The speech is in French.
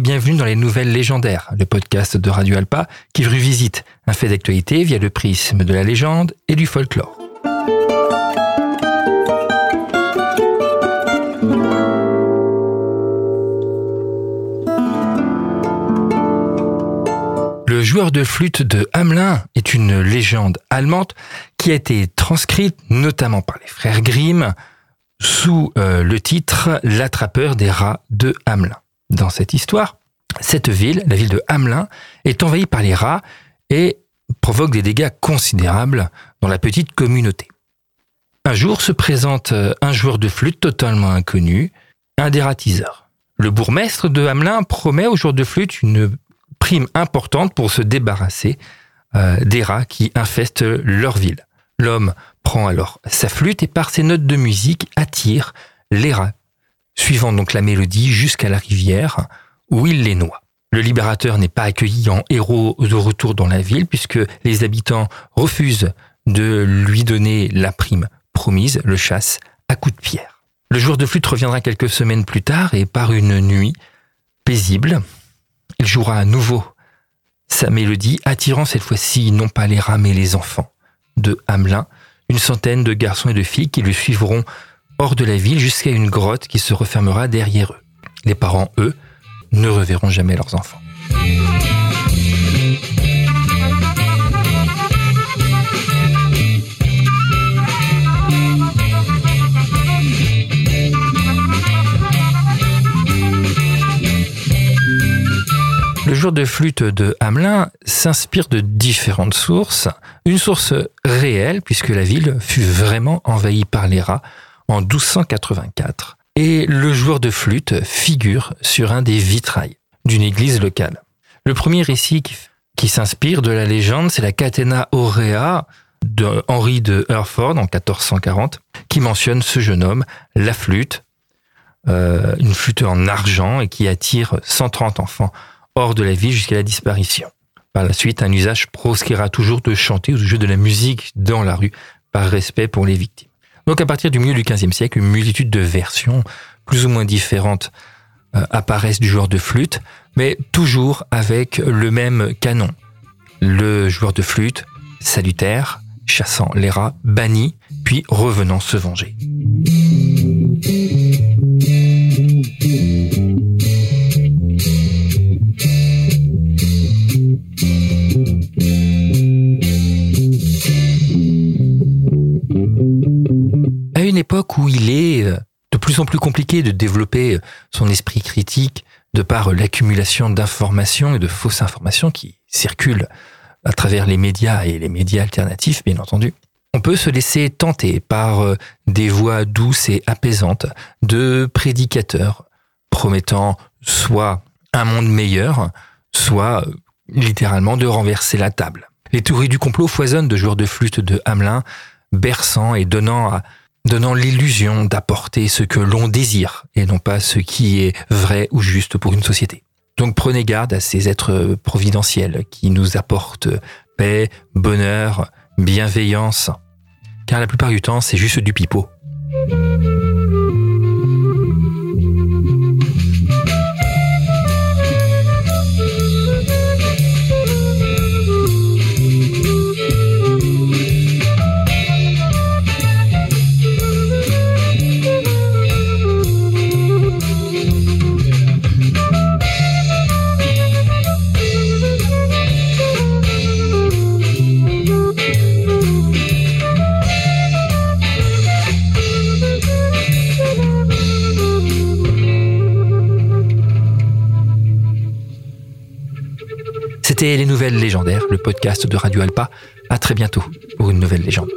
Bienvenue dans les Nouvelles Légendaires, le podcast de Radio Alpa qui revisite un fait d'actualité via le prisme de la légende et du folklore. Le joueur de flûte de Hamelin est une légende allemande qui a été transcrite notamment par les frères Grimm sous euh, le titre L'attrapeur des rats de Hamelin. Dans cette histoire, cette ville, la ville de Hamelin, est envahie par les rats et provoque des dégâts considérables dans la petite communauté. Un jour se présente euh, un joueur de flûte totalement inconnu, un des ratiseurs. Le bourgmestre de Hamelin promet au joueur de flûte une prime importante pour se débarrasser euh, des rats qui infestent leur ville. L'homme prend alors sa flûte et par ses notes de musique attire les rats, suivant donc la mélodie jusqu'à la rivière où il les noie. Le libérateur n'est pas accueilli en héros de retour dans la ville puisque les habitants refusent de lui donner la prime promise, le chasse à coups de pierre. Le joueur de flûte reviendra quelques semaines plus tard et par une nuit paisible, il jouera à nouveau sa mélodie, attirant cette fois-ci non pas les rats mais les enfants de Hamelin, une centaine de garçons et de filles qui le suivront hors de la ville jusqu'à une grotte qui se refermera derrière eux. Les parents, eux, ne reverront jamais leurs enfants. Le jour de flûte de Hamelin s'inspire de différentes sources. Une source réelle, puisque la ville fut vraiment envahie par les rats en 1284. Et le joueur de flûte figure sur un des vitrails d'une église locale. Le premier récit qui, s'inspire de la légende, c'est la Catena Aurea de Henri de Hereford en 1440, qui mentionne ce jeune homme, la flûte, euh, une flûte en argent et qui attire 130 enfants hors de la ville jusqu'à la disparition. Par la suite, un usage proscrira toujours de chanter ou de jouer de la musique dans la rue par respect pour les victimes. Donc à partir du milieu du XVe siècle, une multitude de versions plus ou moins différentes euh, apparaissent du joueur de flûte, mais toujours avec le même canon. Le joueur de flûte, salutaire, chassant les rats, banni, puis revenant se venger. Où il est euh, de plus en plus compliqué de développer euh, son esprit critique de par euh, l'accumulation d'informations et de fausses informations qui circulent à travers les médias et les médias alternatifs, bien entendu. On peut se laisser tenter par des voix douces et apaisantes de prédicateurs promettant soit un monde meilleur, soit littéralement de renverser la table. Les théories du complot foisonnent de joueurs de flûte de Hamelin, berçant et donnant à, donnant l'illusion d'apporter ce que l'on désire et non pas ce qui est vrai ou juste pour une société. Donc prenez garde à ces êtres providentiels qui nous apportent paix, bonheur, bienveillance, car la plupart du temps c'est juste du pipeau. C'était Les Nouvelles Légendaires, le podcast de Radio Alpa. À très bientôt pour une nouvelle légende.